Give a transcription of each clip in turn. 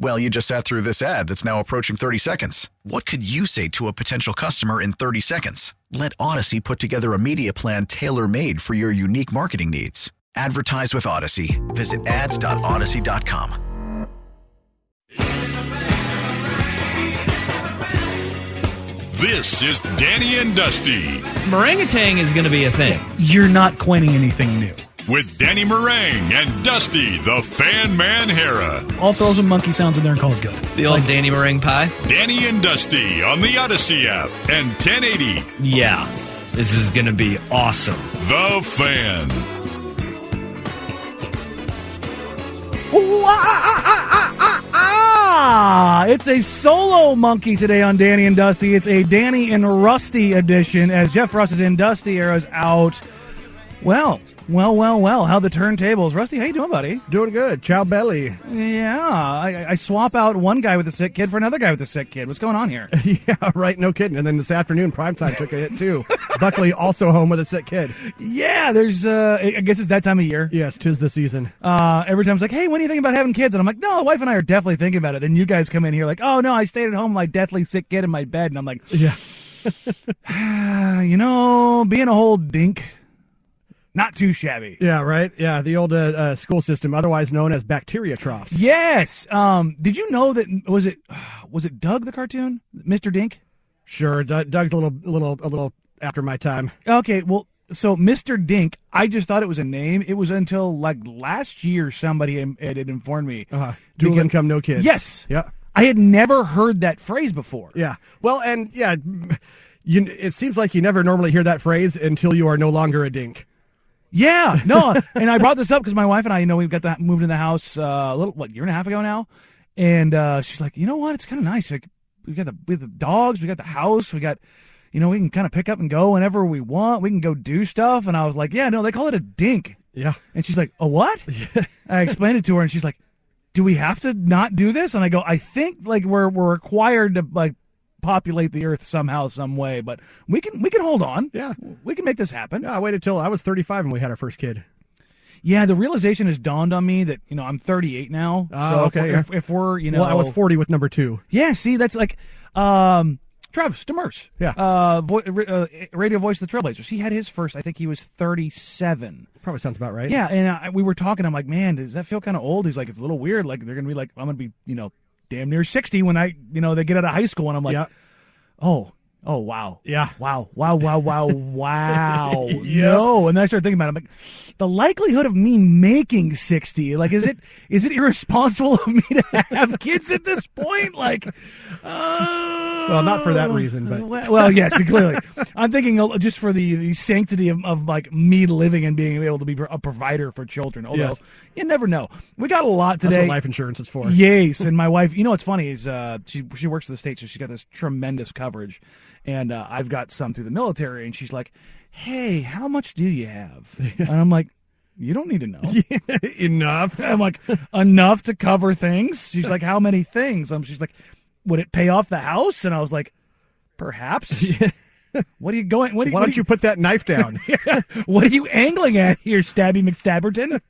Well, you just sat through this ad that's now approaching 30 seconds. What could you say to a potential customer in 30 seconds? Let Audacy put together a media plan tailor made for your unique marketing needs. Advertise with Audacy. Visit ads.audacy.com. This is Danny and Dusty Marangatang is going to be a thing. You're not coining anything new. With Danny Marang and Dusty the Fan Man Harrah. I'll throw some monkey sounds in there and call it good. The old Danny meringue pie. Danny and Dusty on the Audacy app and 1080 Yeah, this is going to be awesome. The Fan. Ah, it's a solo monkey today on Danny and Dusty. It's a Danny and Rusty edition as Jeff Rust is in, Dusty Harrah's out. Well, well, well, well. How the turntables. Rusty, how you doing, buddy? Doing good. Chow belly. Yeah, I, I swap out one guy with a sick kid for another guy with a sick kid. What's going on here? yeah, right. No kidding. And then this afternoon, primetime took a hit too. Buckley also home with a sick kid. Yeah, there's. Uh, I guess it's that time of year. Yes, tis the season. Uh, every time it's like, hey, when do you think about having kids? And I'm like, no, wife and I are definitely thinking about it. And you guys come in here like, oh no, I stayed at home, my deathly sick kid in my bed, and I'm like, Yeah. you know, being a whole dink, not too shabby. Yeah, right. Yeah, the old uh, uh, school system, otherwise known as bacteria troughs. Yes. Um. Did you know that was it was it Doug the cartoon, Mr. Dink? Sure, D- Doug's a little, a little, a little after my time. Okay. Well, so Mr. Dink, I just thought it was a name. It was until like last year somebody had had informed me. Uh-huh. Dual Because- income, no kids. Yes. Yeah. I had never heard that phrase before. Yeah. Well, and yeah, you. It seems like you never normally hear that phrase until you are no longer a dink. Yeah, no, and I brought this up because my wife and I, you know, we've got that moved in the house uh, a little what year and a half ago now, and uh, she's like, you know what, it's kind of nice. Like we got the we the dogs, we got the house, we got, you know, we can kind of pick up and go whenever we want. We can go do stuff, and I was like, yeah, no, they call it a dink, Yeah. and she's like, a what? I explained it to her, and she's like, do we have to not do this? And I go, I think like we're we're required to like populate the earth somehow, some way, but we can we can hold on. Yeah. we can make this happen. Yeah. I waited till I was 35 when we had our first kid. Yeah, the realization has dawned on me that you know I'm 38 now. Oh, so okay, If, yeah. if, if we're you know, well, I was 40 with number two. Yeah, see, that's like um, Travis Demers. Yeah. Uh, vo- uh, radio voice of the Trailblazers. He had his first. I think he was 37. Probably sounds about right. Yeah, and we were talking. I'm like, man, does that feel kind of old? He's like, it's a little weird. Like they're gonna be like, I'm gonna be you know, damn near 60 when I you know they get out of high school, and I'm like, Yeah. oh. Oh wow! Yeah. Wow! Wow! Wow! Wow! Wow! No, and then I started thinking about it. I'm like, the likelihood of me making sixty, like, is it is it irresponsible of me to have kids at this point? Like, uh, Well, not for that reason, but well, yes, clearly. I'm thinking uh, just for the, the sanctity of, of like me living and being able to be a provider for children. Although Yes. you never know. We got a lot that's today. what life insurance is for. Yes, and my wife. You know what's funny is uh, she she works for the state, so she's got this tremendous coverage, and uh, I've got some through the military, and she's like, "Hey, how much do you have?" and I'm like. You don't need to know. Enough. I'm like, enough to cover things. She's like, how many things? Um, she's like, would it pay off the house? And I was like, perhaps. what are you going? What, are, Why what don't you put that knife down? what are you angling at here, Stabby McStabberton?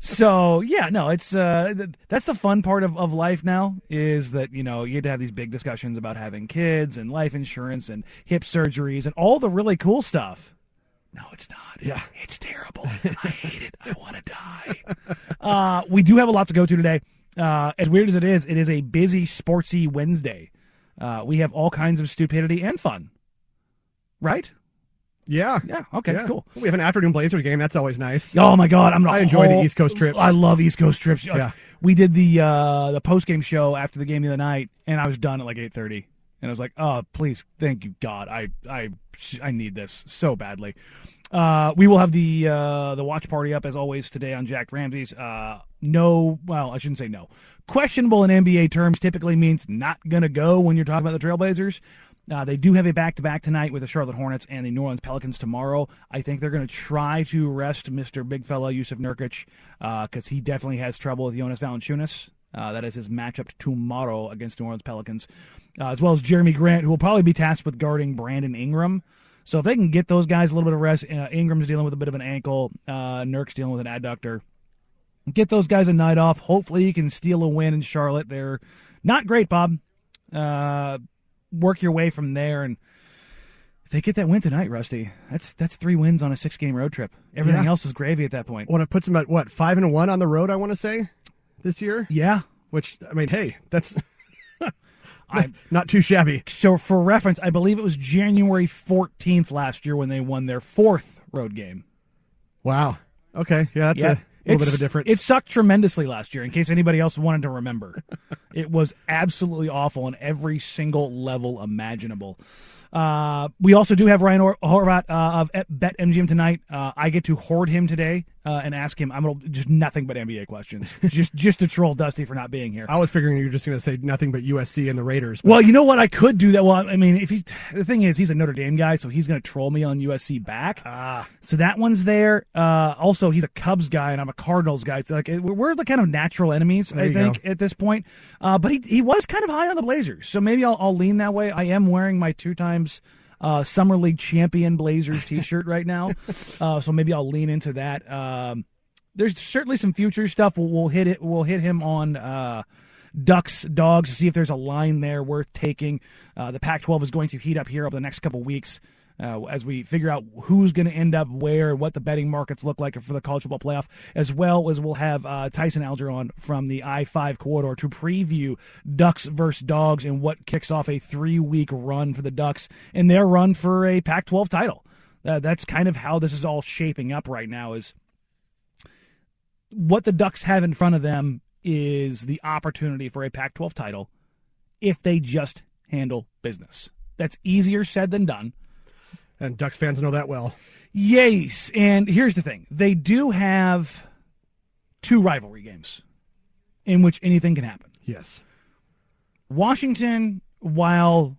so yeah, no, it's uh, th- that's the fun part of, of life now is that you know you get to have these big discussions about having kids and life insurance and hip surgeries and all the really cool stuff. No, it's not. Yeah. it's terrible. I hate it. I want to die. Uh, we do have a lot to go to today. Uh, as weird as it is, it is a busy, sportsy Wednesday. Uh, we have all kinds of stupidity and fun. Right? Yeah. Yeah. Okay. Yeah. Cool. We have an afternoon Blazers game. That's always nice. Oh my God! I'm. I enjoy the East Coast trips. I love East Coast trips. Yeah. We did the uh, the post game show after the game the other night, and I was done at like 8:30, and I was like, "Oh, please, thank you, God, I I I need this so badly." Uh, we will have the uh, the watch party up as always today on Jack Ramsey's. Uh, no, well, I shouldn't say no. Questionable in NBA terms typically means not gonna go when you're talking about the Trailblazers. Uh, they do have a back to back tonight with the Charlotte Hornets and the New Orleans Pelicans tomorrow. I think they're going to try to rest Mr. Big Fella Jusuf Nurkic because he definitely has trouble with Jonas Valanciunas. Uh, that is his matchup tomorrow against New Orleans Pelicans, uh, as well as Jerami Grant, who will probably be tasked with guarding Brandon Ingram. So if they can get those guys a little bit of rest, uh, Ingram's dealing with a bit of an ankle, uh, Nurk's dealing with an adductor. Get those guys a night off. Hopefully, you can steal a win in Charlotte. They're not great, Bob. Uh, work your way from there, and if they get that win tonight, Rusty, that's that's three wins on a six game road trip. Everything Yeah. else is gravy at that point. When it puts them at what five and one on the road, I want to say this year. Yeah, Which I mean, hey, that's I not too shabby. so for reference, I believe it was January fourteenth last year when they won their fourth road game. Wow. Okay. Yeah, that's yeah, a little bit of a difference. It sucked tremendously last year. In case anybody else wanted to remember, it was absolutely awful on every single level imaginable. Uh, we also do have Ryan Hor- Horvat uh, of Bet MGM tonight. Uh, I get to hoard him today uh, and ask him. I'm gonna just nothing but NBA questions, just just to troll Dusty for not being here. I was figuring you were just going to say nothing but USC and the Raiders. but- Well, you know what? I could do that. Well, I mean, if he, the thing is, he's a Notre Dame guy, so he's going to troll me on USC back. Ah. So that one's there. Uh, also, he's a Cubs guy, and I'm a Cardinals guy. So like, we're- we're the kind of natural enemies, There I think, go. at this point. Uh, but he he was kind of high on the Blazers, so maybe I'll, I'll lean that way. I am wearing my two times. Uh, Summer League champion Blazers T-shirt right now, uh, so maybe I'll lean into that. Um, there's certainly some future stuff. We'll, we'll hit it. We'll hit him on uh, Ducks dogs to see if there's a line there worth taking. Uh, the Pac-12 is going to heat up here over the next couple weeks uh, as we figure out who's going to end up where, and what the betting markets look like for the college football playoff, as well as we'll have uh, Tyson Alger on from the I-5 corridor to preview Ducks versus Dogs and what kicks off a three-week run for the Ducks in their run for a Pac-12 title. Uh, that's kind of how this is all shaping up right now. Is what the Ducks have in front of them is the opportunity for a Pac 12 title if they just handle business. That's easier said than done. And Ducks fans know that well. Yes. And here's the thing they do have two rivalry games in which anything can happen. Yes. Washington, while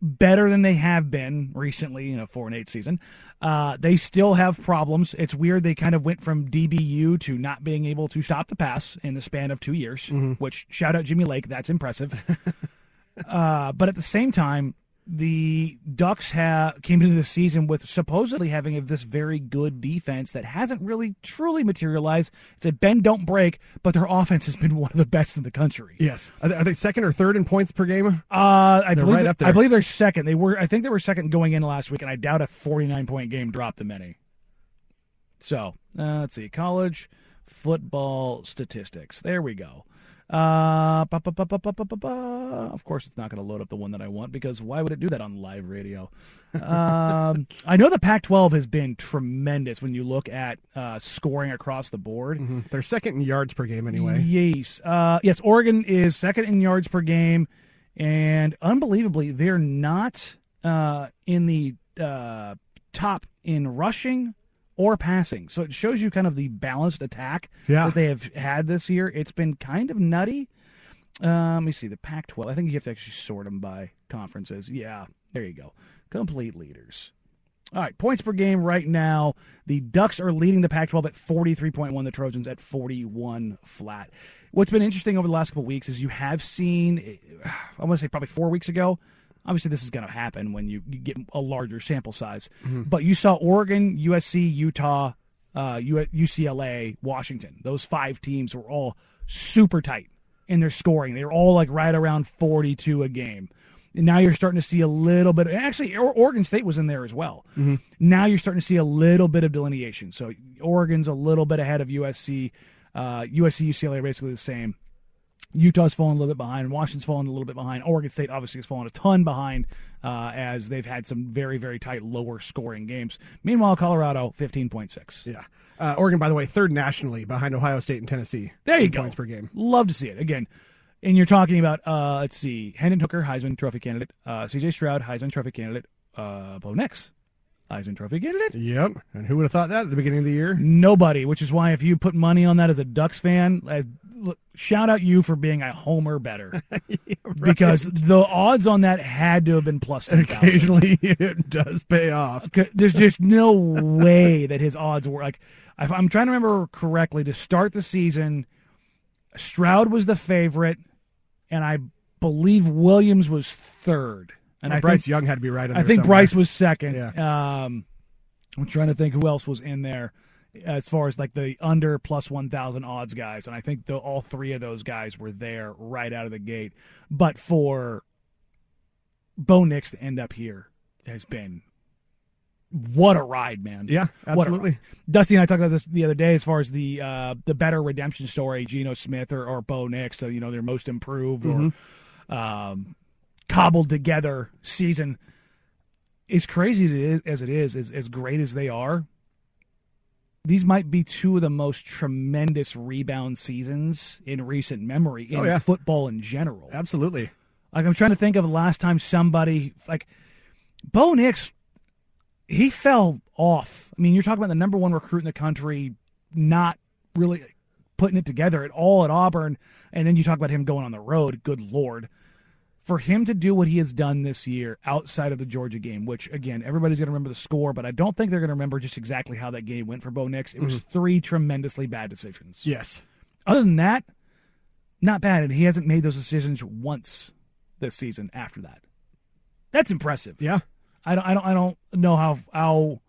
better than they have been recently, you know, four and eight season, uh, they still have problems. It's weird they kind of went from DBU to not being able to stop the pass in the span of two years. Which shout out Jimmy Lake, that's impressive. uh, but at the same time, the Ducks ha- came into the season with supposedly having this very good defense that hasn't really truly materialized. It's a bend don't break, but their offense has been one of the best in the country. Yes. Are they, are they second or third in points per game? Uh, I They're believe right up there. I believe they're second. They were I think they were second going in last week, and I doubt a 49 point game dropped them any. So uh, let's see, college football statistics. There we go. Uh, of course, it's not going to load up the one that I want because why would it do that on live radio? um, I know the Pac 12 has been tremendous when you look at uh, scoring across the board. Mm-hmm. They're second in yards per game, anyway. Yes. Uh, yes, Oregon is second in yards per game. And unbelievably, they're not uh, in the uh, top in rushing or passing. So it shows you kind of the balanced attack Yeah. that they have had this year. It's been kind of nutty. Uh, let me see the Pac-12. I think you have to actually sort them by conferences. Yeah, there you go. Complete leaders. All right, points per game right now. The Ducks are leading the Pac 12 at 43.1, the Trojans at 41 flat. What's been interesting over the last couple weeks is you have seen, I want to say probably four weeks ago. Obviously, this is going to happen when you, you get a larger sample size. But you saw Oregon, USC, Utah, uh, UCLA, Washington. Those five teams were all super tight in their scoring. They were all like right around 42 a game. And now you're starting to see a little bit. Actually, Oregon State was in there as well. Now you're starting to see a little bit of delineation. So Oregon's a little bit ahead of USC. Uh, USC, UCLA are basically the same. Utah's fallen a little bit behind. Washington's fallen a little bit behind. Oregon State obviously has fallen a ton behind uh, as they've had some very, very tight, lower scoring games. Meanwhile, Colorado, 15.6. Yeah. Uh, Oregon, by the way, third nationally behind Ohio State and Tennessee. There you go. Points per game. Love to see it. Again, and you're talking about, uh, let's see, Hendon Hooker, Heisman Trophy candidate. Uh, CJ Stroud, Heisman Trophy candidate. Uh, Bo Nix, Heisman Trophy candidate. Yep. And who would have thought that at the beginning of the year? Nobody, which is why if you put money on that as a Ducks fan, as, look, shout out you for being a homer better. Because the odds on that had to have been plus 10,000. Occasionally, it does pay off. There's just no way that his odds were like. If I'm trying to remember correctly, to start the season, Stroud was the favorite, and I believe Williams was third. And Well, I Bryce think, Young had to be right. in I think somewhere. Bryce was second. Yeah. Um, I'm trying to think who else was in there as far as like the under plus 1,000 odds guys, and I think the, all three of those guys were there right out of the gate. But for Bo Nix to end up here has been what a ride, man! Yeah, absolutely. Dusty and I talked about this the other day as far as the uh, the better redemption story, Geno Smith or, or Bo Nix, so you know they're most improved or um, cobbled together season. As crazy as it is, as, as great as they are, these might be two of the most tremendous rebound seasons in recent memory oh, in Oh, yeah. football in general. Absolutely. Like I'm trying to think of the last time somebody like Bo Nix, he fell off. I mean, you're talking about the number one recruit in the country, not really putting it together at all at Auburn, and then you talk about him going on the road. Good lord, for him to do what he has done this year outside of the Georgia game, which again everybody's going to remember the score, but I don't think they're going to remember just exactly how that game went for Bo Nix. It was mm-hmm. three tremendously bad decisions. Yes. Other than that, not bad, and he hasn't made those decisions once this season after that. That's impressive. Yeah. I don't I don't I don't know how how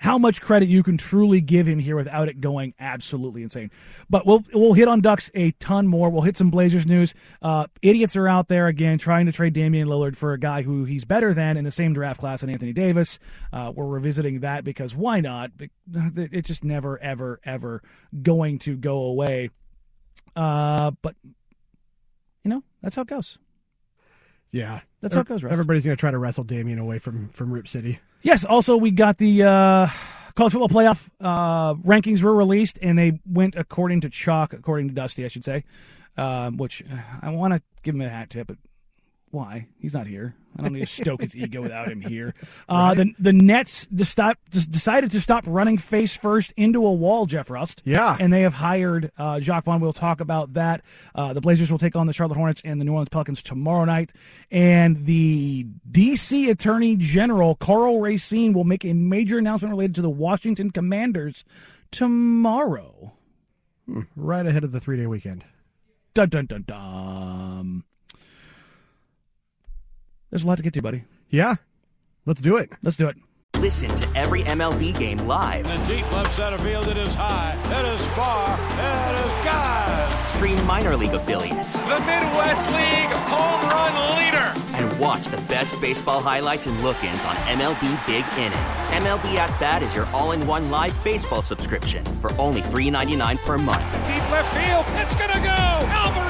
how much credit you can truly give him here without it going absolutely insane. But we'll we'll hit on Ducks a ton more. We'll hit some Blazers news. Uh, idiots are out there again trying to trade Damian Lillard for a guy who he's better than in the same draft class than Anthony Davis. Uh, we're revisiting that because why not? It's just never ever ever going to go away. Uh, but you know that's how it goes. Yeah. That's how it goes, Russ. Everybody's going to try to wrestle Damian away from from Rip City. Yes. Also, we got the uh, college football playoff uh, rankings were released, and they went according to chalk, according to Dusty, I should say. Um, which uh, I want to give him a hat tip, but why? He's not here. I don't need to stoke his ego without him here. Uh, the the Nets just stop, just decided to stop running face first into a wall, Jeff Rust. Yeah. and they have hired uh, Jacque Vaughn. We'll talk about that. Uh, the Blazers will take on the Charlotte Hornets and the New Orleans Pelicans tomorrow night. And the D.C. Attorney General Karl Racine will make a major announcement related to the Washington Commanders tomorrow. Right ahead of the three day weekend. Dun dun dun dun. There's a lot to get to, buddy. Yeah. Let's do it. Let's do it. Listen to every MLB game live. In the deep left center field, it is high, it is far, it is God. Stream minor league affiliates The Midwest League home run leader. and watch the best baseball highlights and look-ins on MLB Big Inning. MLB At Bat is your all-in-one live baseball subscription for only $3.99 per month. Deep left field, it's gonna go. Alvarez ties the game.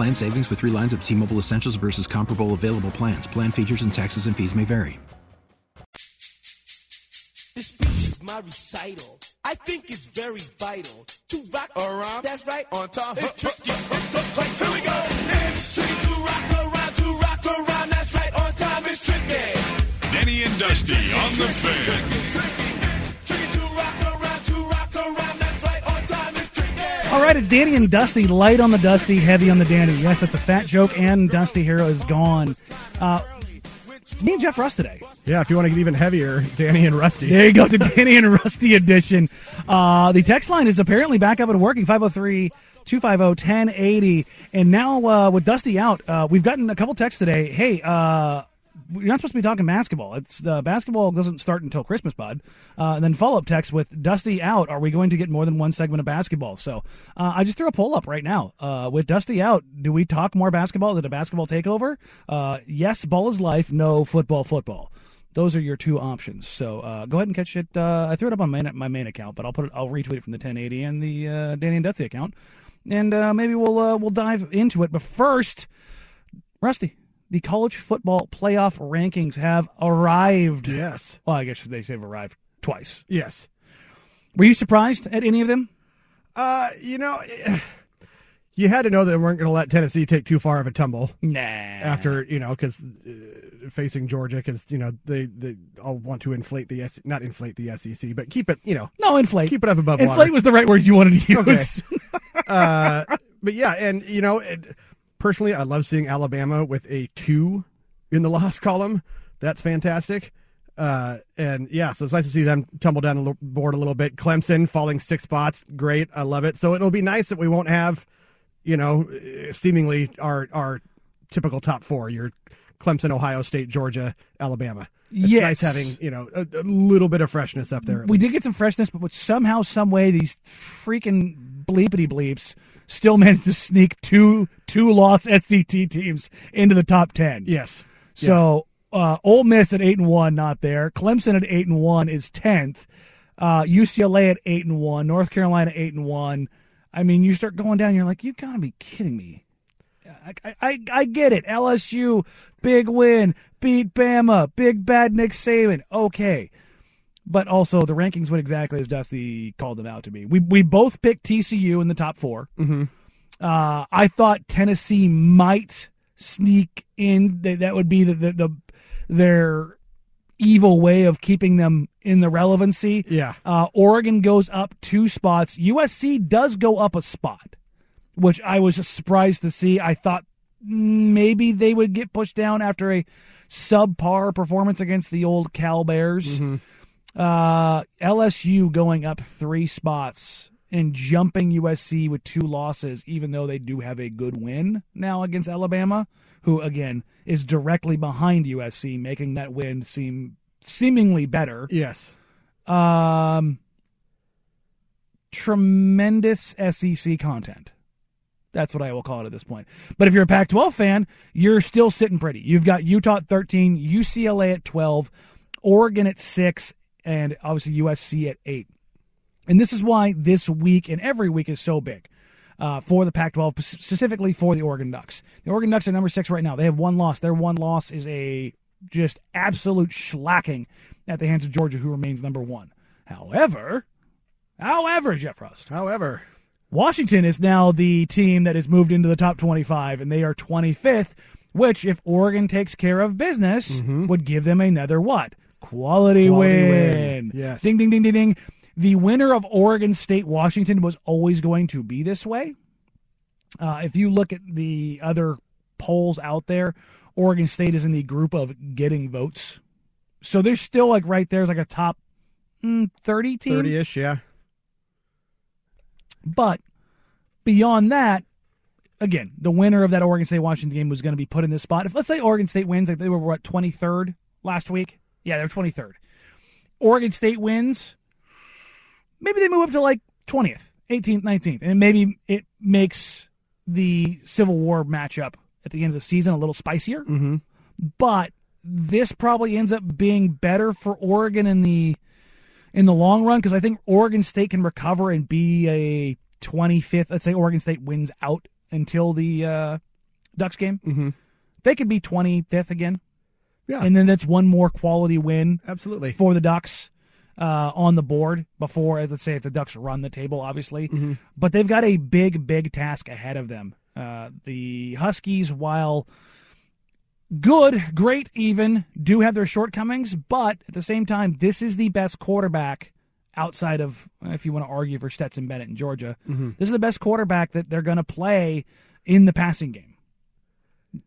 Plan savings with three lines of T Mobile Essentials versus comparable available plans. Plan features and taxes and fees may vary. This speech is my recital. I think it's very vital to rock around. That's right. On top. It's tricky. It's the place. Here we go. It's tricky to rock around. To rock around. That's right. On time. It's tricky. Denny and Dusty on the fan. All right, it's Danny and Dusty. Light on the Dusty, heavy on the Danny. Yes, that's a fat joke, and Dusty Harrah is gone. Uh, me and Jeff Rust today. Yeah, if you want to get even heavier, Danny and Rusty. There you go, to Danny and Rusty edition. Uh, the text line is apparently back up and working 503 250-1080. And now uh, with Dusty out, uh, we've gotten a couple texts today. Hey, uh, you're not supposed to be talking basketball. It's uh, basketball doesn't start until Christmas, bud. Uh, and then follow up text with Dusty out. Are we going to get more than one segment of basketball? So uh, I just threw a poll up right now. Uh, with Dusty out, do we talk more basketball? Is it a basketball takeover? Uh, yes, ball is life. No, football, football. Those are your two options. So uh, go ahead and catch it. I threw it up on my, my main account, but I'll put it. I'll retweet it from the 1080 and the Danny and Dusty account, and maybe we'll we'll dive into it. But first, Rusty, the college football playoff rankings have arrived. Yes. Well, I guess they have arrived twice. Yes. Were you surprised at any of them? Uh, you know, you had to know that they weren't going to let Tennessee take too far of a tumble. Nah. After you know, because uh, facing Georgia, because you know they they all want to inflate the S, not inflate the SEC, but keep it you know No, inflate. keep it up above Inflate water. was the right word you wanted to Okay. use. uh, but yeah, and you know, it, personally, I love seeing Alabama with a two in the loss column. That's fantastic. Uh, and yeah, so it's nice to see them tumble down the board a little bit. Clemson falling six spots, great. I love it. So it'll be nice that we won't have, you know, seemingly our our typical top four. Your Clemson, Ohio State, Georgia, Alabama. It's Yes. nice having you know a, a little bit of freshness up there. we least. did get some freshness, but somehow, some way, these freaking bleepity bleeps still managed to sneak two two loss SEC teams into the top ten. Yes. So uh, Ole Miss at eight and one, not there. Clemson at eight and one is tenth. Uh, UCLA at eight and one. North Carolina eight and one. I mean, you start going down, you're like, you gotta be kidding me. I, I, I get it. LSU, big win, beat Bama, big bad Nick Saban. Okay. But also, the rankings went exactly as Dusty called them out to be. We, we both picked TCU in the top 4 Mhm. Uh, I thought Tennessee might sneak in. That, that would be the, the, the their evil way of keeping them in the relevancy. Yeah. Uh, Oregon goes up two spots. USC does go up a spot, which I was surprised to see. I thought maybe they would get pushed down after a subpar performance against the old Cal Bears. Uh, LSU going up three spots and jumping USC with two losses, even though they do have a good win now against Alabama, who again is directly behind USC, making that win seem seemingly better. Yes. Um, tremendous SEC content. That's what I will call it at this point. But if you're a Pac 12 fan, you're still sitting pretty. You've got Utah at 13, UCLA at 12, Oregon at 6, and obviously USC at 8. And this is why this week and every week is so big uh, for the Pac 12, specifically for the Oregon Ducks. The Oregon Ducks are number six right now. They have one loss. Their one loss is a just absolute slacking at the hands of Georgia, who remains number one. However, however, Jeff Frost. However, Washington is now the team that has moved into the top 25, and they are 25th, which, if Oregon takes care of business, would give them another what? Quality. Quality win. win. Yes. Ding, ding, ding, ding, ding. The winner of Oregon State Washington was always going to be this way. Uh, if you look at the other polls out there, Oregon State is in the group of getting votes. So they're still like right there as like a top mm, 30 team. 30 ish, yeah. But beyond that, again, the winner of that Oregon State Washington game was going to be put in this spot. If let's say Oregon State wins, like they were what twenty third last week. Yeah, they're twenty third. Oregon State wins. Maybe they move up to like twentieth, eighteenth, nineteenth, and maybe it makes the Civil War matchup at the end of the season a little spicier. Mm-hmm. But this probably ends up being better for Oregon in the in the long run because I think Oregon State can recover and be a 25th. Let's say Oregon State wins out until the uh, Ducks game. Mm-hmm. They could be 25th again. Yeah. And then that's one more quality win Absolutely. for the Ducks uh, on the board before, let's say, if the Ducks run the table, obviously. Mm-hmm. But they've got a big, big task ahead of them. Uh, the Huskies, while good, great, even, do have their shortcomings, but at the same time, this is the best quarterback outside of, if you want to argue for Stetson Bennett in Georgia, Mhm. this is the best quarterback that they're going to play in the passing game.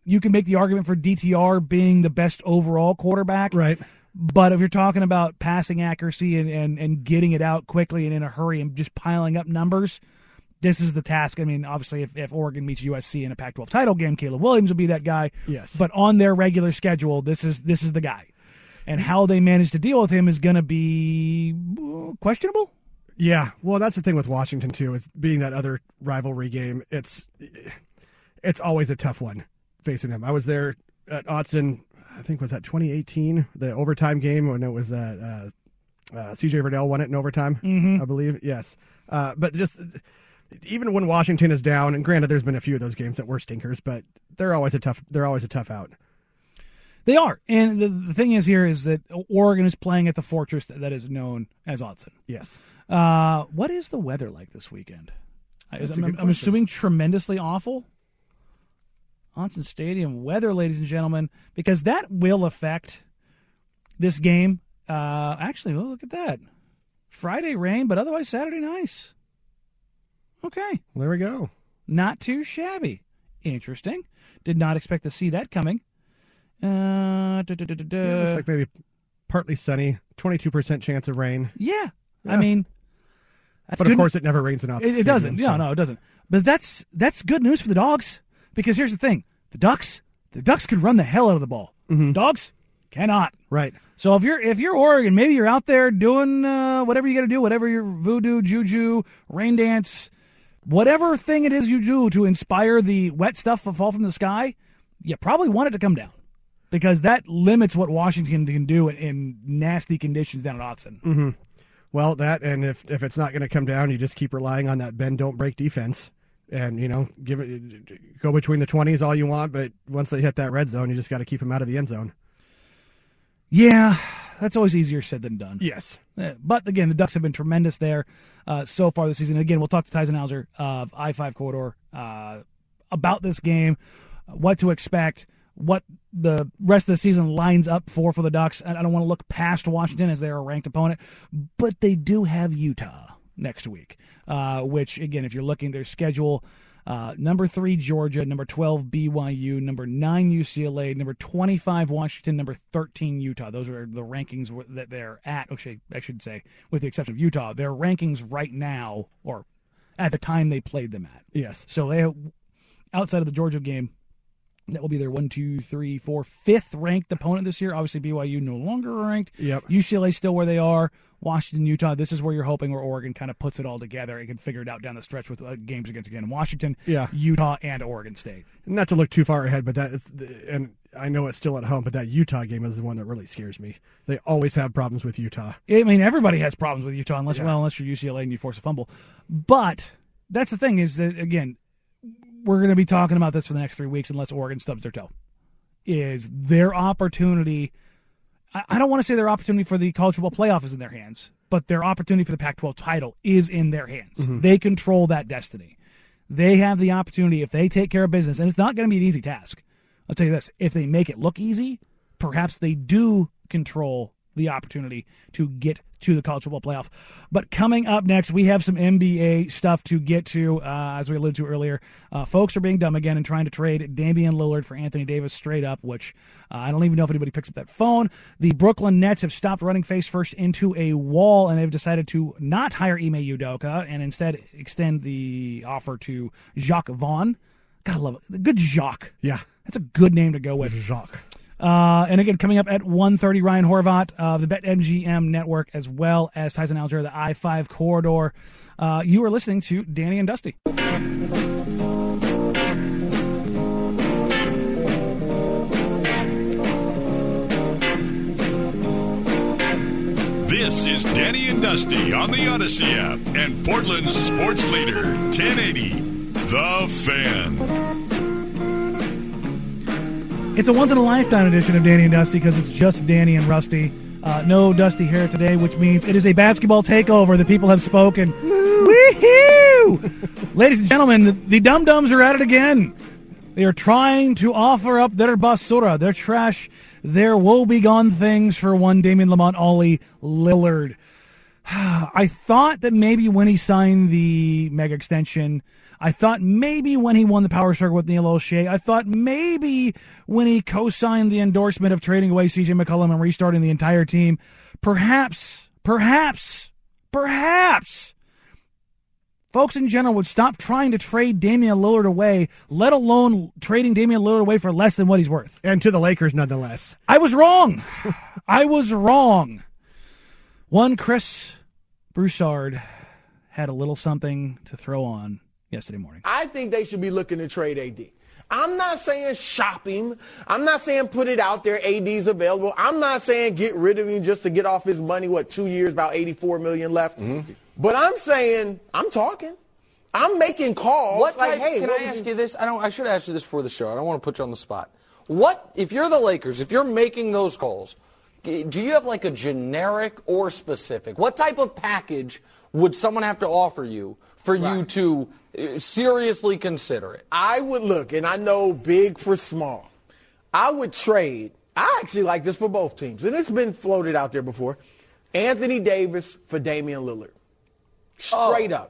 You can make the argument for DTR being the best overall quarterback. Right. But if you're talking about passing accuracy and, and, and getting it out quickly and in a hurry and just piling up numbers, this is the task. I mean, obviously, if, if Oregon meets USC in a Pac-12 title game, Caleb Williams will be that guy. Yes. But on their regular schedule, this is this is the guy, and how they manage to deal with him is going to be uh, questionable. Yeah, well, that's the thing with Washington too, is being that other rivalry game. It's it's always a tough one facing them. I was there at Autzen. I think was that 2018, the overtime game when it was uh, uh, uh, CJ Verdell won it in overtime, Mhm. I believe. Yes, uh, but just even when Washington is down, and granted, there's been a few of those games that were stinkers, but they're always a tough. They're always a tough out. They are, and the, the thing is here is that Oregon is playing at the fortress that, that is known as Autzen. Yes. Uh, what is the weather like this weekend? I- That's a I'm, I'm assuming tremendously awful. Autzen Stadium weather, ladies and gentlemen, because that will affect this game. Uh, actually, well, look at that. Friday rain, but otherwise Saturday nice. Okay, There we go. not too shabby. Interesting. Did not expect to see that coming. Uh, da, da, da, da, da. Yeah, looks like maybe partly sunny, 22% chance of rain. Yeah, I mean, that's But of good- course, it never rains in Autzen It, it doesn't. so- No, no, it doesn't. But that's that's good news for the dogs because here's the thing: the ducks, the ducks can run the hell out of the ball. Dogs cannot. Right. So if you're if you're Oregon, maybe you're out there doing uh, whatever you got to do, whatever your voodoo, juju, rain dance, whatever thing it is you do to inspire the wet stuff to fall from the sky. You probably want it to come down because that limits what Washington can do in, in nasty conditions down at Autzen. hmm Well, that and if if it's not going to come down, you just keep relying on that bend don't break defense, and you know give it go between the twenties all you want, but once they hit that red zone, you just got to keep them out of the end zone. Yeah, that's always easier said than done. Yes. Uh, But again, the Ducks have been tremendous there uh, so far this season. Again, we'll talk to Tyson Hauser of I 5 Corridor uh, about this game, what to expect, what the rest of the season lines up for for the Ducks. I don't want to look past Washington as they're a ranked opponent, but they do have Utah next week, uh, which, again, if you're looking at their schedule, uh, number three, Georgia. Number 12, BYU. Number nine, UCLA. Number 25, Washington. Number 13, Utah. Those are the rankings that they're at. Actually, I should say, with the exception of Utah, their rankings right now, or at the time they played them at. Yes. So they, outside of the Georgia game, that will be their one, two, three, four, fifth ranked opponent this year. Obviously, BYU no longer ranked. Yep. UCLA still where they are. Washington, Utah. This is where you're hoping where Oregon kind of puts it all together and can figure it out down the stretch with uh, games against again Washington, Yeah. Utah, and Oregon State. Not to look too far ahead, but that is, and I know it's still at home, but that Utah game is the one that really scares me. They always have problems with Utah. I mean, everybody has problems with Utah unless Yeah. well, unless you're UCLA and you force a fumble. But that's the thing is that again, we're going to be talking about this for the next three weeks unless Oregon stubs their toe. Is their opportunity? I, don't want to say their opportunity for the college football playoff is in their hands, but their opportunity for the Pac-12 title is in their hands. Mhm. They control that destiny. They have the opportunity if they take care of business, and it's not going to be an easy task. I'll tell you this: if they make it look easy, perhaps they do control the opportunity to get to the college football playoff. But coming up next, we have some NBA stuff to get to. Uh, as we alluded to earlier, uh, folks are being dumb again and trying to trade Damian Lillard for Anthony Davis straight up, which uh, I don't even know if anybody picks up that phone. The Brooklyn Nets have stopped running face first into a wall, and they've decided to not hire Ime Udoka and instead extend the offer to Jacque Vaughn. Gotta love it. Good Jacque. Yeah. That's a good name to go with. Jacque. Uh, and again, coming up at 1.30, Ryan Horvat of the BetMGM network, as well as Tyson Alger the I-5 corridor. Uh, you are listening to Danny and Dusty. This is Danny and Dusty on the Audacy app and Portland's sports leader, 1080, The Fan. It's a once in a lifetime edition of Danny and Dusty because it's just Danny and Rusty. Uh, no Dusty here today, which means it is a basketball takeover. The people have spoken. Woohoo! Ladies and gentlemen, the, the Dum Dums are at it again. They are trying to offer up their basura, their trash, their woebegone things for one Damian Lamonte Ollie Lillard. I thought that maybe when he signed the mega extension, I thought maybe when he won the power struggle with Neil Olshey, I thought maybe when he co-signed the endorsement of trading away CJ McCollum and restarting the entire team, perhaps, perhaps, perhaps folks in general would stop trying to trade Damian Lillard away, let alone trading Damian Lillard away for less than what he's worth. And to the Lakers, nonetheless. I was wrong. I was wrong. One Chris Broussard had a little something to throw on yesterday morning. I think they should be looking to trade AD. I'm not saying shop him. I'm not saying put it out there. AD's available. I'm not saying get rid of him just to get off his money. What two years? About 84 million left. Mm-hmm. But I'm saying I'm talking. I'm making calls. What like, type, hey, can what I would ask you this? I don't. I should ask you this before the show. I don't want to put you on the spot. What if you're the Lakers? If you're making those calls, do you have like a generic or specific? What type of package would someone have to offer you for you to uh, seriously consider it? I would look, and I know big for small. I would trade. I actually like this for both teams, and it's been floated out there before. Anthony Davis for Damian Lillard. Straight Oh. up.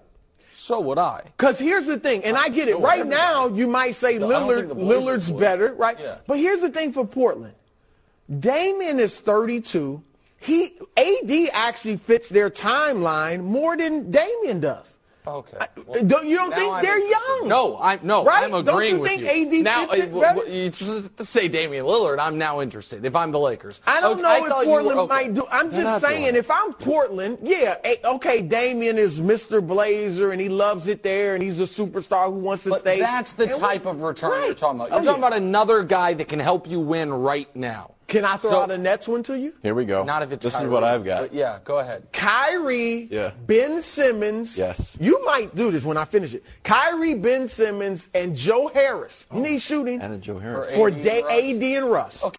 So would I. Because here's the thing, and I get it. So Right everybody. now, you might say Lillard, think the Blazers Lillard's better, right? Yeah. But here's the thing for Portland. Damian is 32. He AD actually fits their timeline more than Damian does. Okay. Don't, you don't think I'm they're interested. young? No, I'm no, Right? I'm Don't agreeing you with think you. AD now, fits it uh, w- better? you just say Damian Lillard, I'm now interested. If I'm the Lakers, I don't Okay, know if thought you were- Portland okay. might do. I'm just saying, if I'm Portland, yeah, okay, Damian is Mr. Blazer and he loves it there and he's a superstar who wants to But stay. that's the And type we- of return Right. you're talking about. You're Oh, talking yeah. about another guy that can help you win right now. Can I throw So- out a Nets one to you? Here we go. Not if it's This is what I've got. but yeah, go ahead. Kyrie, Yeah. Ben Simmons. Yes. You might do this when I finish it. Kyrie, Ben Simmons, and Joe Harris. You need shooting And a Joe Harris. for AD and Da- Russ. AD and Russ.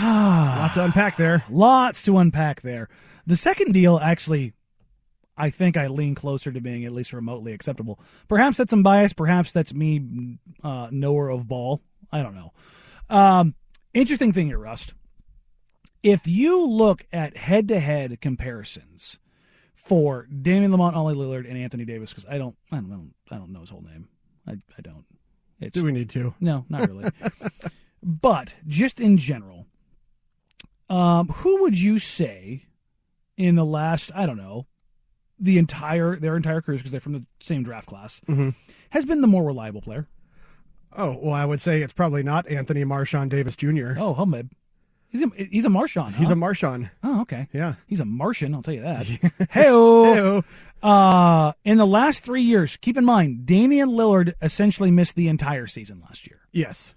Lot to unpack there. Lots to unpack there. The second deal actually, I think I lean closer to being at least remotely acceptable. Perhaps that's some bias. Perhaps that's me, uh, knower of ball. I don't know. Um, interesting thing here, Rust. If you look at head-to-head comparisons for Damian Lamonte, Ollie Lillard, and Anthony Davis, because I don't, I don't, know, I don't know his whole name. I, I don't. It's, Do we need to? no, not really. but just in general, um, who would you say in the last, I don't know, the entire their entire careers because they're from the same draft class Mhm. has been the more reliable player? Oh, well, I would say it's probably not Anthony Marshon Davis Jr. Oh, humbug. He's a he's a Martian. He's a Marshawn. Oh, okay. Yeah. He's a Martian, I'll tell you that. Hey-o. Uh, in the last three years, keep in mind, Damian Lillard essentially missed the entire season last year. Yes.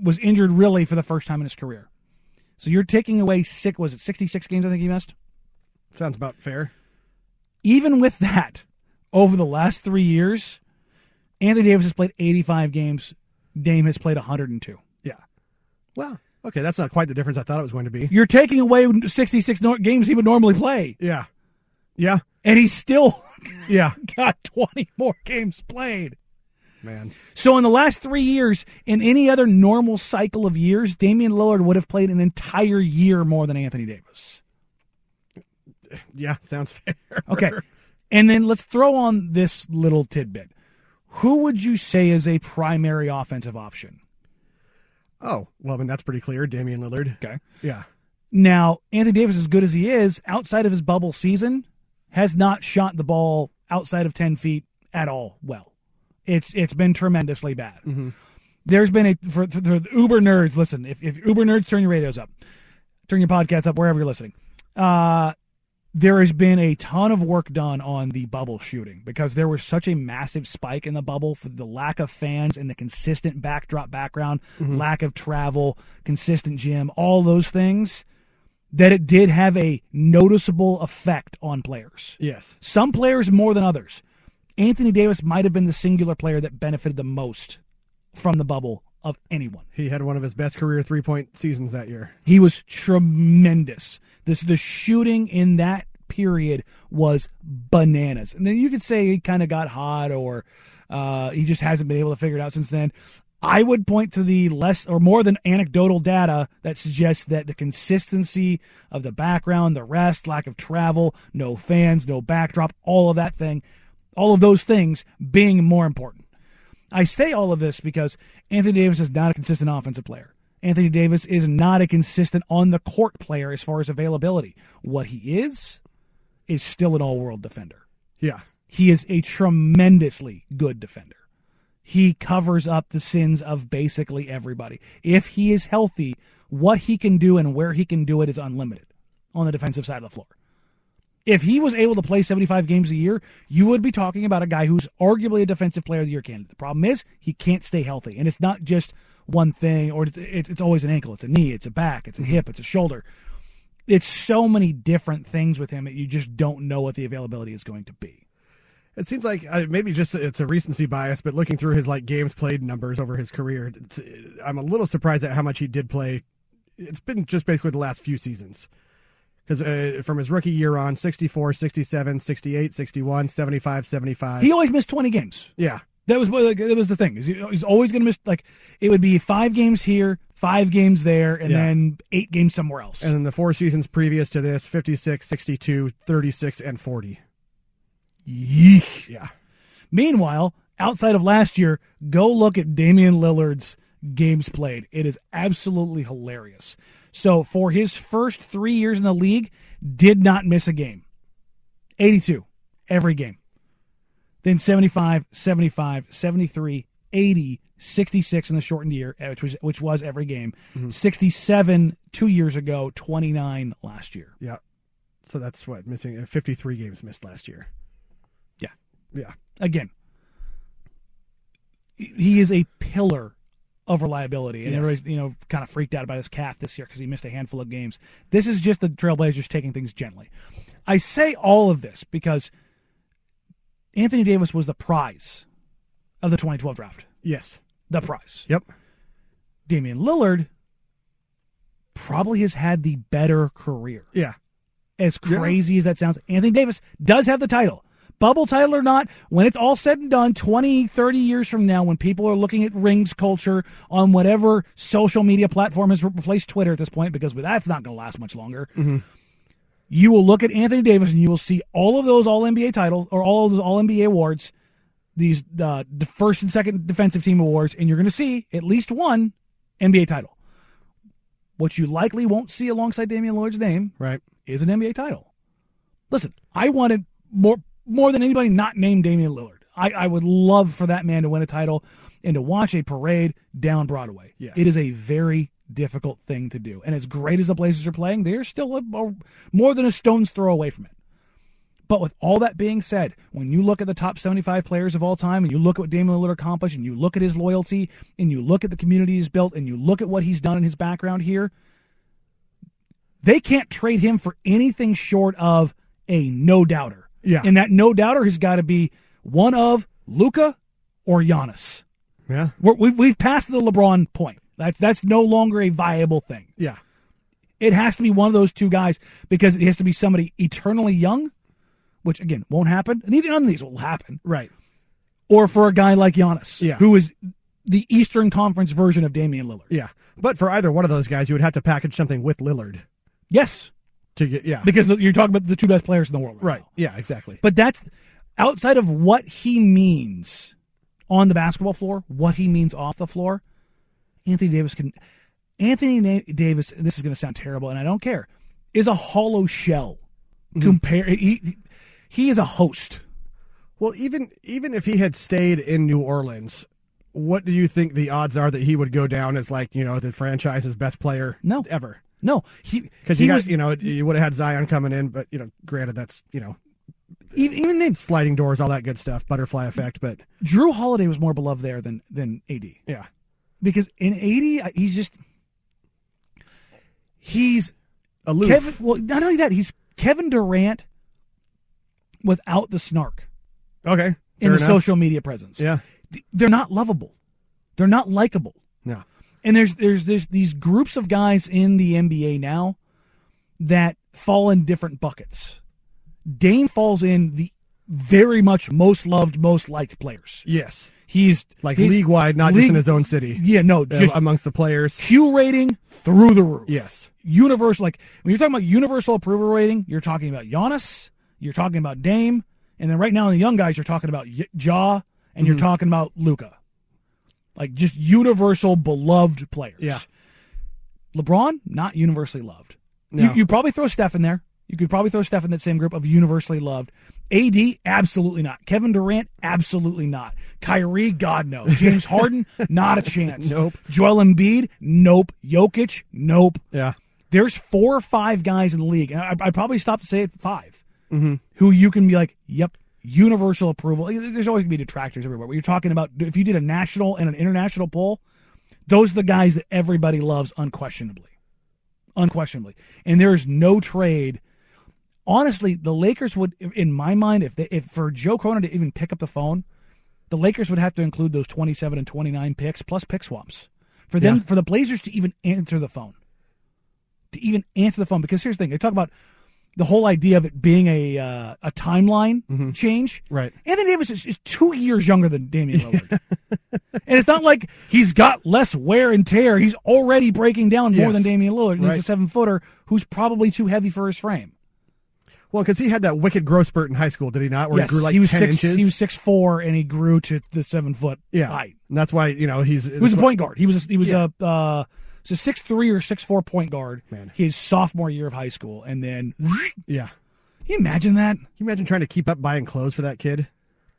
Was injured really for the first time in his career. So you're taking away six, was it 66 games I think he missed? Sounds about fair. Even with that, over the last three years, Anthony Davis has played 85 games. Dame has played 102. Yeah. Well, okay, that's not quite the difference I thought it was going to be. You're taking away 66 nor- games he would normally play. Yeah. Yeah. And he's still Yeah. got 20 more games played. Man. So in the last three years, in any other normal cycle of years, Damian Lillard would have played an entire year more than Anthony Davis. Yeah, sounds fair. Okay. And then let's throw on this little tidbit. Who would you say is a primary offensive option? Oh, well, I mean, that's pretty clear. Damian Lillard. Okay. Yeah. Now, Anthony Davis, as good as he is, outside of his bubble season, has not shot the ball outside of 10 feet at all well. It's It's been tremendously bad. Mm-hmm. There's been a, for, for the Uber nerds, listen, if, if Uber nerds, turn your radios up, turn your podcasts up, wherever you're listening. Uh, there has been a ton of work done on the bubble shooting because there was such a massive spike in the bubble for the lack of fans and the consistent backdrop background, Mhm. lack of travel, consistent gym, all those things that it did have a noticeable effect on players. Yes. Some players more than others. Anthony Davis might have been the singular player that benefited the most from the bubble of anyone. He had one of his best career three point seasons that year. He was tremendous. This the shooting in that period was bananas. And then you could say he kind of got hot or uh, he just hasn't been able to figure it out since then. I would point to the less or more than anecdotal data that suggests that the consistency of the background, the rest, lack of travel, no fans, no backdrop, all of that thing, all of those things being more important. I say all of this because Anthony Davis is not a consistent offensive player. Anthony Davis is not a consistent on the court player as far as availability. What he is is still an all-world defender. Yeah. He is a tremendously good defender. He covers up the sins of basically everybody. If he is healthy, what he can do and where he can do it is unlimited on the defensive side of the floor. If he was able to play 75 games a year, you would be talking about a guy who's arguably a defensive player of the year candidate. The problem is he can't stay healthy, and it's not just one thing, or it's, it's, always an ankle, it's a knee, it's a back, it's a hip, it's a shoulder. It's so many different things with him that you just don't know what the availability is going to be. It seems like uh, maybe just it's a recency bias, but looking through his like games played numbers over his career, I'm a little surprised at how much he did play. It's been just basically the last few seasons. Because uh, from his rookie year on, 64, 67, 68, 61, 75, 75. He always missed 20 games. Yeah. That was what- that was the thing. Is he- He's always going to miss like it would be five games here, five games there, and Yeah. then eight games somewhere else. And then the four seasons previous to this 56, 62, 36, and 40. Yeesh. Yeah. Meanwhile, outside of last year, go look at Damian Lillard's games played. It is absolutely hilarious. So for his first three years in the league, did not miss a game. 82 every game. Then 75, 75, 73, 80, 66 in the shortened year, uh, which was which was every game. 67 two years ago, 29 last year. Yeah. So that's what, missing uh, 53 games missed last year. Yeah. Yeah. Again, he is a pillar of reliability, and Yes. everybody's you know kind of freaked out about his calf this year because he missed a handful of games. This is just the Trailblazers taking things gently. I say all of this because Anthony Davis was the prize of the 2012 draft. Yes. The prize. Yep. Damian Lillard probably has had the better career. Yeah. As Yeah. crazy as that sounds, Anthony Davis does have the title. Bubble title or not, when it's all said and done, 20, 30 years from now, when people are looking at rings culture on whatever social media platform has replaced Twitter at this point, because that's not going to last much longer, you will look at Anthony Davis and you will see all of those All NBA titles or all of those All NBA awards, these uh, the first and second defensive team awards, and you're going to see at least one NBA title. What you likely won't see alongside Damian Lillard's name, right, is an NBA title. Listen, I wanted more more than anybody not named Damian Lillard. I, I would love for that man to win a title and to watch a parade down Broadway. Yes. It is a very difficult thing to do. And as great as the Blazers are playing, they're still a, a- more than a stone's throw away from it. But with all that being said, when you look at the top 75 players of all time and you look at what Damian Lillard accomplished and you look at his loyalty and you look at the community he's built and you look at what he's done in his background here, they can't trade him for anything short of a no doubter. Yeah. And that no doubter has got to be one of Luka or Giannis. Yeah. We're, we've, we've passed the LeBron point. That's, that's no longer a viable thing. Yeah. It has to be one of those two guys because it has to be somebody eternally young, which again won't happen. Neither none of these will happen. Right. Or for a guy like Giannis, Yeah. who is the Eastern Conference version of Damian Lillard. Yeah. But for either one of those guys, you would have to package something with Lillard. Yes. To get, yeah. Because you're talking about the two best players in the world. Right. Right. Yeah, exactly. But that's outside of what he means on the basketball floor, what he means off the floor. Anthony Davis can. Anthony Na- Davis. This is going to sound terrible, and I don't care. Is a hollow shell. Mm-hmm. Compare. He, he is a host. Well, even even if he had stayed in New Orleans, what do you think the odds are that he would go down as like you know the franchise's best player? No, ever. No, he Because he you got was- you know you would have had Zion coming in, but you know, granted that's you know even, even then sliding doors, all that good stuff, butterfly effect. But Jrue Holiday was more beloved there than than AD. Yeah. Because in AD, uh, he's just he's aloof. Kevin, well, not only that, he's Kevin Durant without the snark. Okay, In the enough. social media presence. Yeah. They're not lovable. They're not likable. And there's there's there's these groups of guys in the NBA now that fall in different buckets. Dame falls in the very much most loved, most liked players. Yes. He's like league wide, not just in his own city. Yeah, no, Uh, just amongst the players. Q rating through the roof. Yes. Universal, like when you're talking about universal approval rating, you're talking about Giannis, you're talking about Dame, and then right now in the young guys, you're talking about Y- Ja, and you're Mhm. talking about Luka. Like just universal beloved players. Yeah. LeBron, not universally loved. No. You, you probably throw Steph in there. You could probably throw Steph in that same group of universally loved. AD, absolutely not. Kevin Durant, absolutely not. Kyrie, God no. James Harden, not a chance. Nope. Joel Embiid, nope. Jokic, nope. Yeah. There's four or five guys in the league, and I, I'd probably stop to say it five, Mhm. who you can be like, yep, universal approval. There's always going to be detractors everywhere. But you're talking about if you did a national and an international poll, those are the guys that everybody loves unquestionably. Unquestionably. And there's no trade. Honestly, the Lakers would, in my mind, if they, if for Joe Cronin to even pick up the phone, the Lakers would have to include those 27 and 29 picks plus pick swaps for them Yeah. for the Blazers to even answer the phone. To even answer the phone, because here's the thing: they talk about the whole idea of it being a uh, a timeline change. Mm-hmm. Right. Anthony Davis is, is two years younger than Damian Lillard, and it's not like he's got less wear and tear. He's already breaking down more Yes. than Damian Lillard. And He's a seven footer who's probably too heavy for his frame. Well, because he had that wicked growth spurt in high school, did he not? Where yes, he grew like he was 10 six. inches. He was six four, and he grew to the seven foot yeah. height. And that's why, you know, he's. He was a point guard. He was a, he was Yeah. a uh, was a six three or six four point guard. Man. his sophomore year of high school, and then Yeah. Can you imagine that? Can you imagine trying to keep up buying clothes for that kid?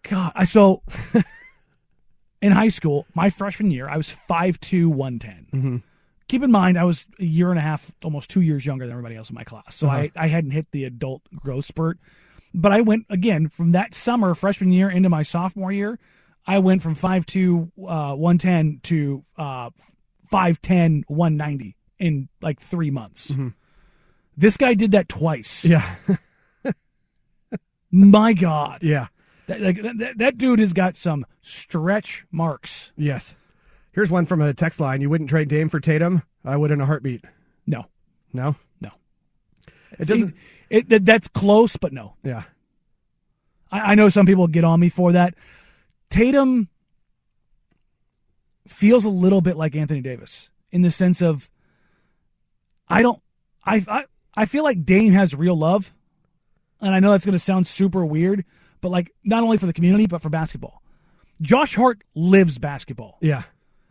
God, I so in high school, my freshman year, I was 5'2", 110. Mm-hmm. Keep in mind, I was a year and a half, almost two years younger than everybody else in my class, so Uh-huh. I, I hadn't hit the adult growth spurt. But I went again from that summer, freshman year, into my sophomore year. I went from 5'2", uh, 110 to uh, 5'10", 190 in like three months. Mm-hmm. This guy did that twice. Yeah. My God. Yeah. That, like, that, that dude has got some stretch marks. Yes. Here's one from a text line. You wouldn't trade Dame for Tatum? I would in a heartbeat. No. No? No. It doesn't. It, that- that's close, but no. Yeah. I, I know some people get on me for that. Tatum feels a little bit like Anthony Davis in the sense of I don't I I, I feel like Dame has real love. And I know that's going to sound super weird, but like not only for the community but for basketball. Josh Hart lives basketball. Yeah.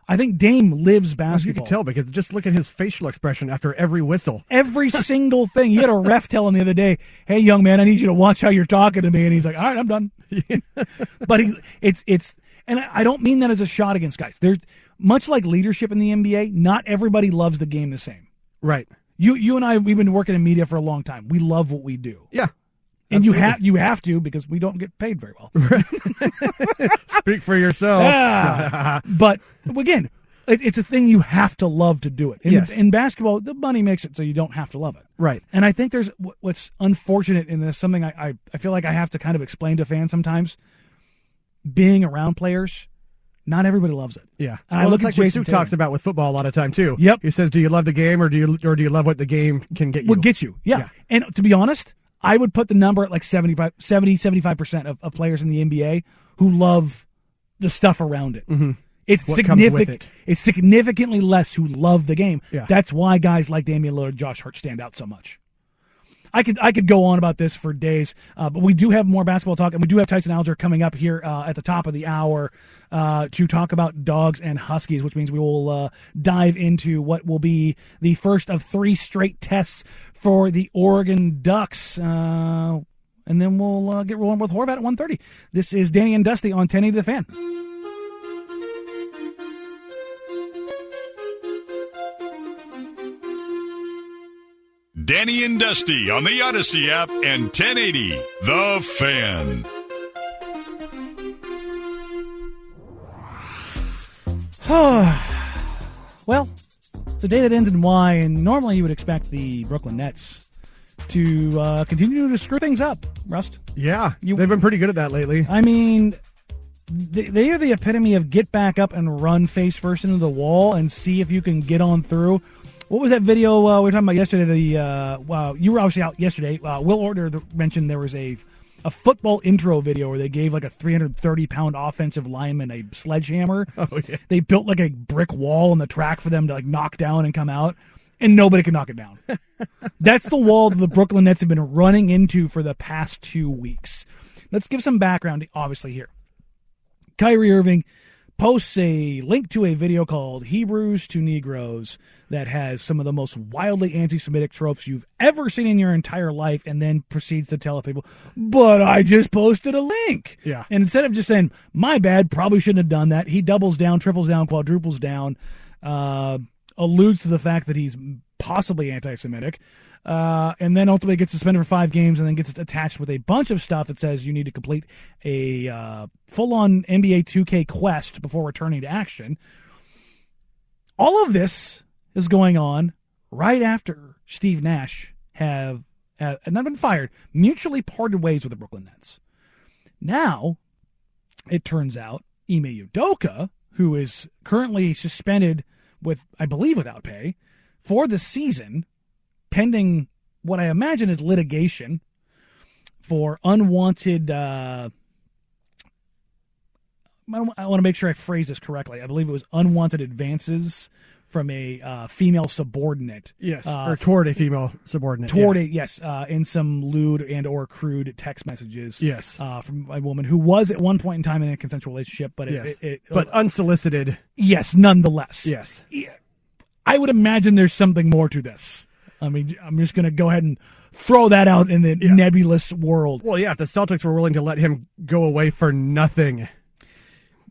I think Dame lives basketball. you can tell because just look at his facial expression after every whistle. Every single thing. You had a ref tell him the other day, "Hey, young man, I need you to watch how you're talking to me," and he's like, "All right, I'm done." but he, it's it's, and I don't mean that as a shot against guys. There's much like leadership in the NBA. Not everybody loves the game the same. Right. You you and I we've been working in media for a long time. We love what we do. Yeah. And you have you have to because we don't get paid very well. Speak for yourself. Yeah. but again, it, it's a thing you have to love to do it. In, Yes. in basketball, the money makes it so you don't have to love it. Right. And I think there's what's unfortunate in this, something I, I, I feel like I have to kind of explain to fans sometimes. Being around players, not everybody loves it. Yeah. And I look like what Jason Stu talks about with football a lot of time too. Yep. He says, "Do you love the game, or do you, or do you love what the game can get you?" What gets you? Yeah. And to be honest, I would put the number at like 75, 70, 75% of, of players in the NBA who love the stuff around it. Mhm. It's What comes with significant. it. It's significantly less who love the game. Yeah. That's why guys like Damian Lillard, Josh Hart stand out so much. I could I could go on about this for days, uh, but we do have more basketball talk, and we do have Tyson Alger coming up here uh, at the top of the hour uh, to talk about dogs and huskies, which means we will uh, dive into what will be the first of three straight tests for the Oregon Ducks. Uh, and then we'll uh, get rolling with Horvat at 1.30. This is Danny and Dusty on 1080 The Fan. Danny and Dusty on the Audacy app and 1080 The Fan. well, it's a day that ends in Y, and normally you would expect the Brooklyn Nets to uh, continue to screw things up, Rust. Yeah, they've been pretty good at that lately. I mean, they, they are the epitome of get back up and run face first into the wall and see if you can get on through. What was that video uh, we were talking about yesterday? The uh, wow, you were obviously out yesterday. Uh, Will Order mentioned there was a a football intro video where they gave like a 330 pound offensive lineman a sledgehammer. Oh yeah. They built like a brick wall on the track for them to like knock down and come out, and nobody could knock it down. That's the wall that the Brooklyn Nets have been running into for the past two weeks. Let's give some background, obviously, here. Kyrie Irving posts a link to a video called Hebrews to Negroes that has some of the most wildly anti Semitic tropes you've ever seen in your entire life, and then proceeds to tell people, But I just posted a link. Yeah. And instead of just saying, My bad, probably shouldn't have done that, he doubles down, triples down, quadruples down, uh, alludes to the fact that he's possibly anti Semitic. Uh, and then ultimately gets suspended for five games, and then gets attached with a bunch of stuff that says you need to complete a uh, full-on NBA 2K quest before returning to action. All of this is going on right after Steve Nash have, and have not been fired, mutually parted ways with the Brooklyn Nets. Now, it turns out Ime Udoka, who is currently suspended with, I believe, without pay for the season, pending what I imagine is litigation for unwanted. Uh, I want to make sure I phrase this correctly. I believe it was unwanted advances from a uh, female subordinate. Yes, uh, or toward a female subordinate. toward yeah. a yes, uh, in some lewd and or crude text messages. Yes. uh, from a woman who was at one point in time in a consensual relationship, but it, Yes. it, it- but unsolicited. yes, nonetheless. Yes. I would imagine there's something more to this. I mean, I'm just going to go ahead and throw that out in the nebulous world. Well, yeah, if the Celtics were willing to let him go away for nothing.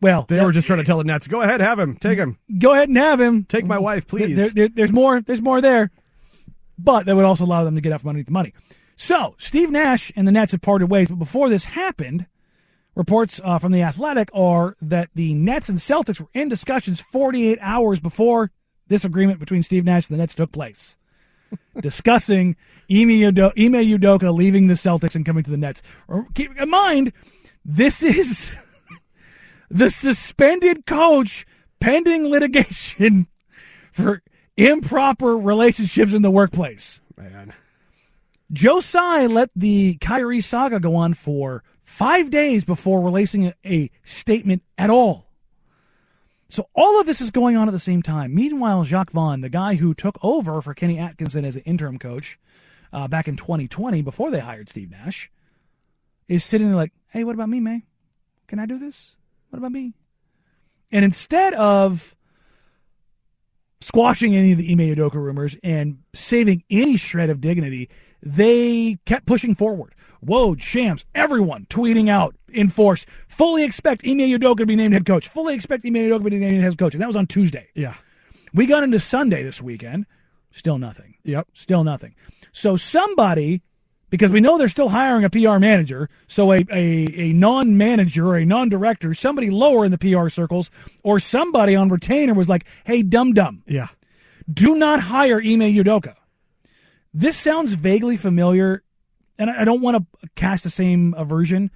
Well, they yeah. were just trying to tell the Nets, "Go ahead, have him, take him, Go ahead and have him. take my wife, please." There- there- there's more. There's more there, but that would also allow them to get out from underneath the money. So Steve Nash and the Nets have parted ways, but before this happened, reports uh, from the Athletic are that the Nets and Celtics were in discussions 48 hours before this agreement between Steve Nash and the Nets took place, discussing Ime, Udo- Ime Udoka leaving the Celtics and coming to the Nets. Keep in mind, this is the suspended coach pending litigation for improper relationships in the workplace. Man. Joe Tsai let the Kyrie saga go on for five days before releasing a statement at all. So all of this is going on at the same time. Meanwhile, Jacque Vaughn, the guy who took over for Kenny Atkinson as an interim coach uh, back in 2020 before they hired Steve Nash, is sitting there like, hey, what about me, May? Can I do this? What about me? And instead of squashing any of the Ime Udoka rumors and saving any shred of dignity, they kept pushing forward. Woj, Shams, everyone tweeting out in force, fully expect Ime Udoka to be named head coach. Fully expect Ime Udoka to be named head coach. And that was on Tuesday. Yeah. We got into Sunday this weekend. Still nothing. Yep. Still nothing. So somebody, because we know they're still hiring a PR manager, so a, a, a non manager or a non director, somebody lower in the PR circles, or somebody on retainer was like, hey, dum dum, Yeah. do not hire Ime Udoka. This sounds vaguely familiar, and I don't want to cast the same aversion.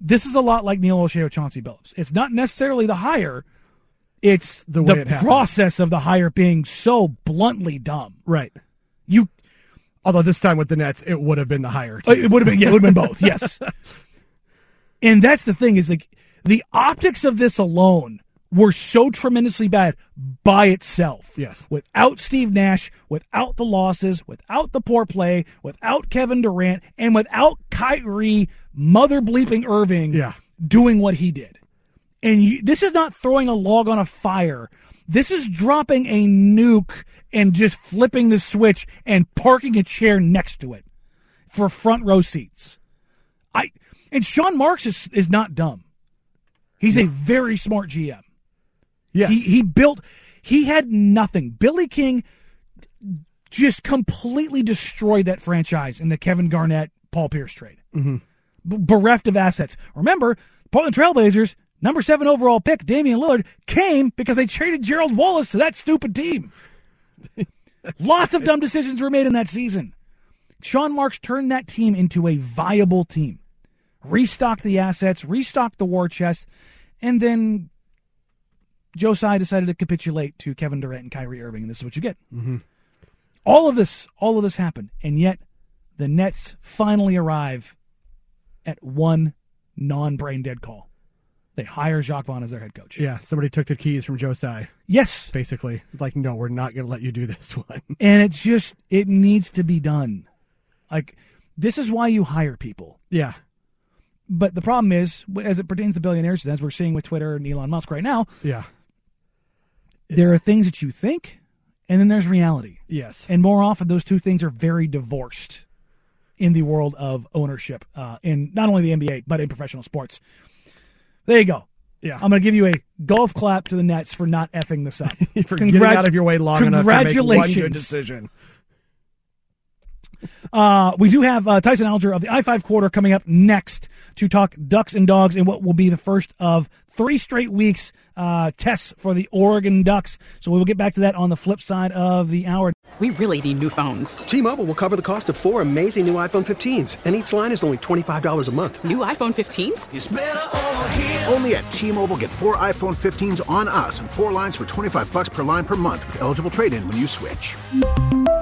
This is a lot like Neil Olshey with Chauncey Billups. It's not necessarily the hire, it's The the, it process of the hire being so bluntly dumb. Right. You Although this time with the Nets, it would have been the higher. Uh, It would have been, yeah, it would have been both, yes. And that's the thing is like the optics of this alone were so tremendously bad by itself. Yes. Without Steve Nash, without the losses, without the poor play, without Kevin Durant, and without Kyrie mother bleeping Irving Yeah. doing what he did. And you, this is not throwing a log on a fire. This is dropping a nuke and just flipping the switch and parking a chair next to it for front row seats. I and Sean Marks is is not dumb. He's a very smart GM. Yes. He he built he had nothing. Billy King just completely destroyed that franchise in the Kevin Garnett Paul Pierce trade. Mhm. B- bereft of assets. Remember, Portland Trailblazers number 7 overall pick Damian Lillard came because they traded Gerald Wallace to that stupid team. Lots of dumb decisions were made in that season. Sean Marks turned that team into a viable team, restocked the assets, restocked the war chest, and then Joe Tsai decided to capitulate to Kevin Durant and Kyrie Irving, and this is what you get. Mhm. All of this, all of this happened, and yet the Nets finally arrive at one non-brain dead call. They hire Jacque Vaughn as their head coach. Yeah. Somebody took the keys from Joe Tsai. Yes, Basically, like, no, we're not going to let you do this one. and it just it needs to be done. Like this is why you hire people. yeah. but the problem is, as it pertains to billionaires, as we're seeing with Twitter and Elon Musk right now, Yeah. There are things that you think, and then there's reality. Yes. And more often, those two things are very divorced in the world of ownership, uh, in not only the NBA, but in professional sports. There you go. Yeah. I'm going to give you a golf clap to the Nets for not effing this up. For getting out of your way long enough to make one good decision. Uh, we do have uh, Tyson Alger of the I 5 quarter coming up next to talk ducks and dogs in what will be the first of three straight weeks uh, tests for the Oregon Ducks. So we will get back to that on the flip side of the hour. We really need new phones. T-Mobile will cover the cost of four amazing new iPhone 15s, and each line is only $25 a month. New iPhone 15s? Only at T-Mobile get four iPhone 15s on us and four lines for 25 bucks per line per month with eligible trade-in when you switch.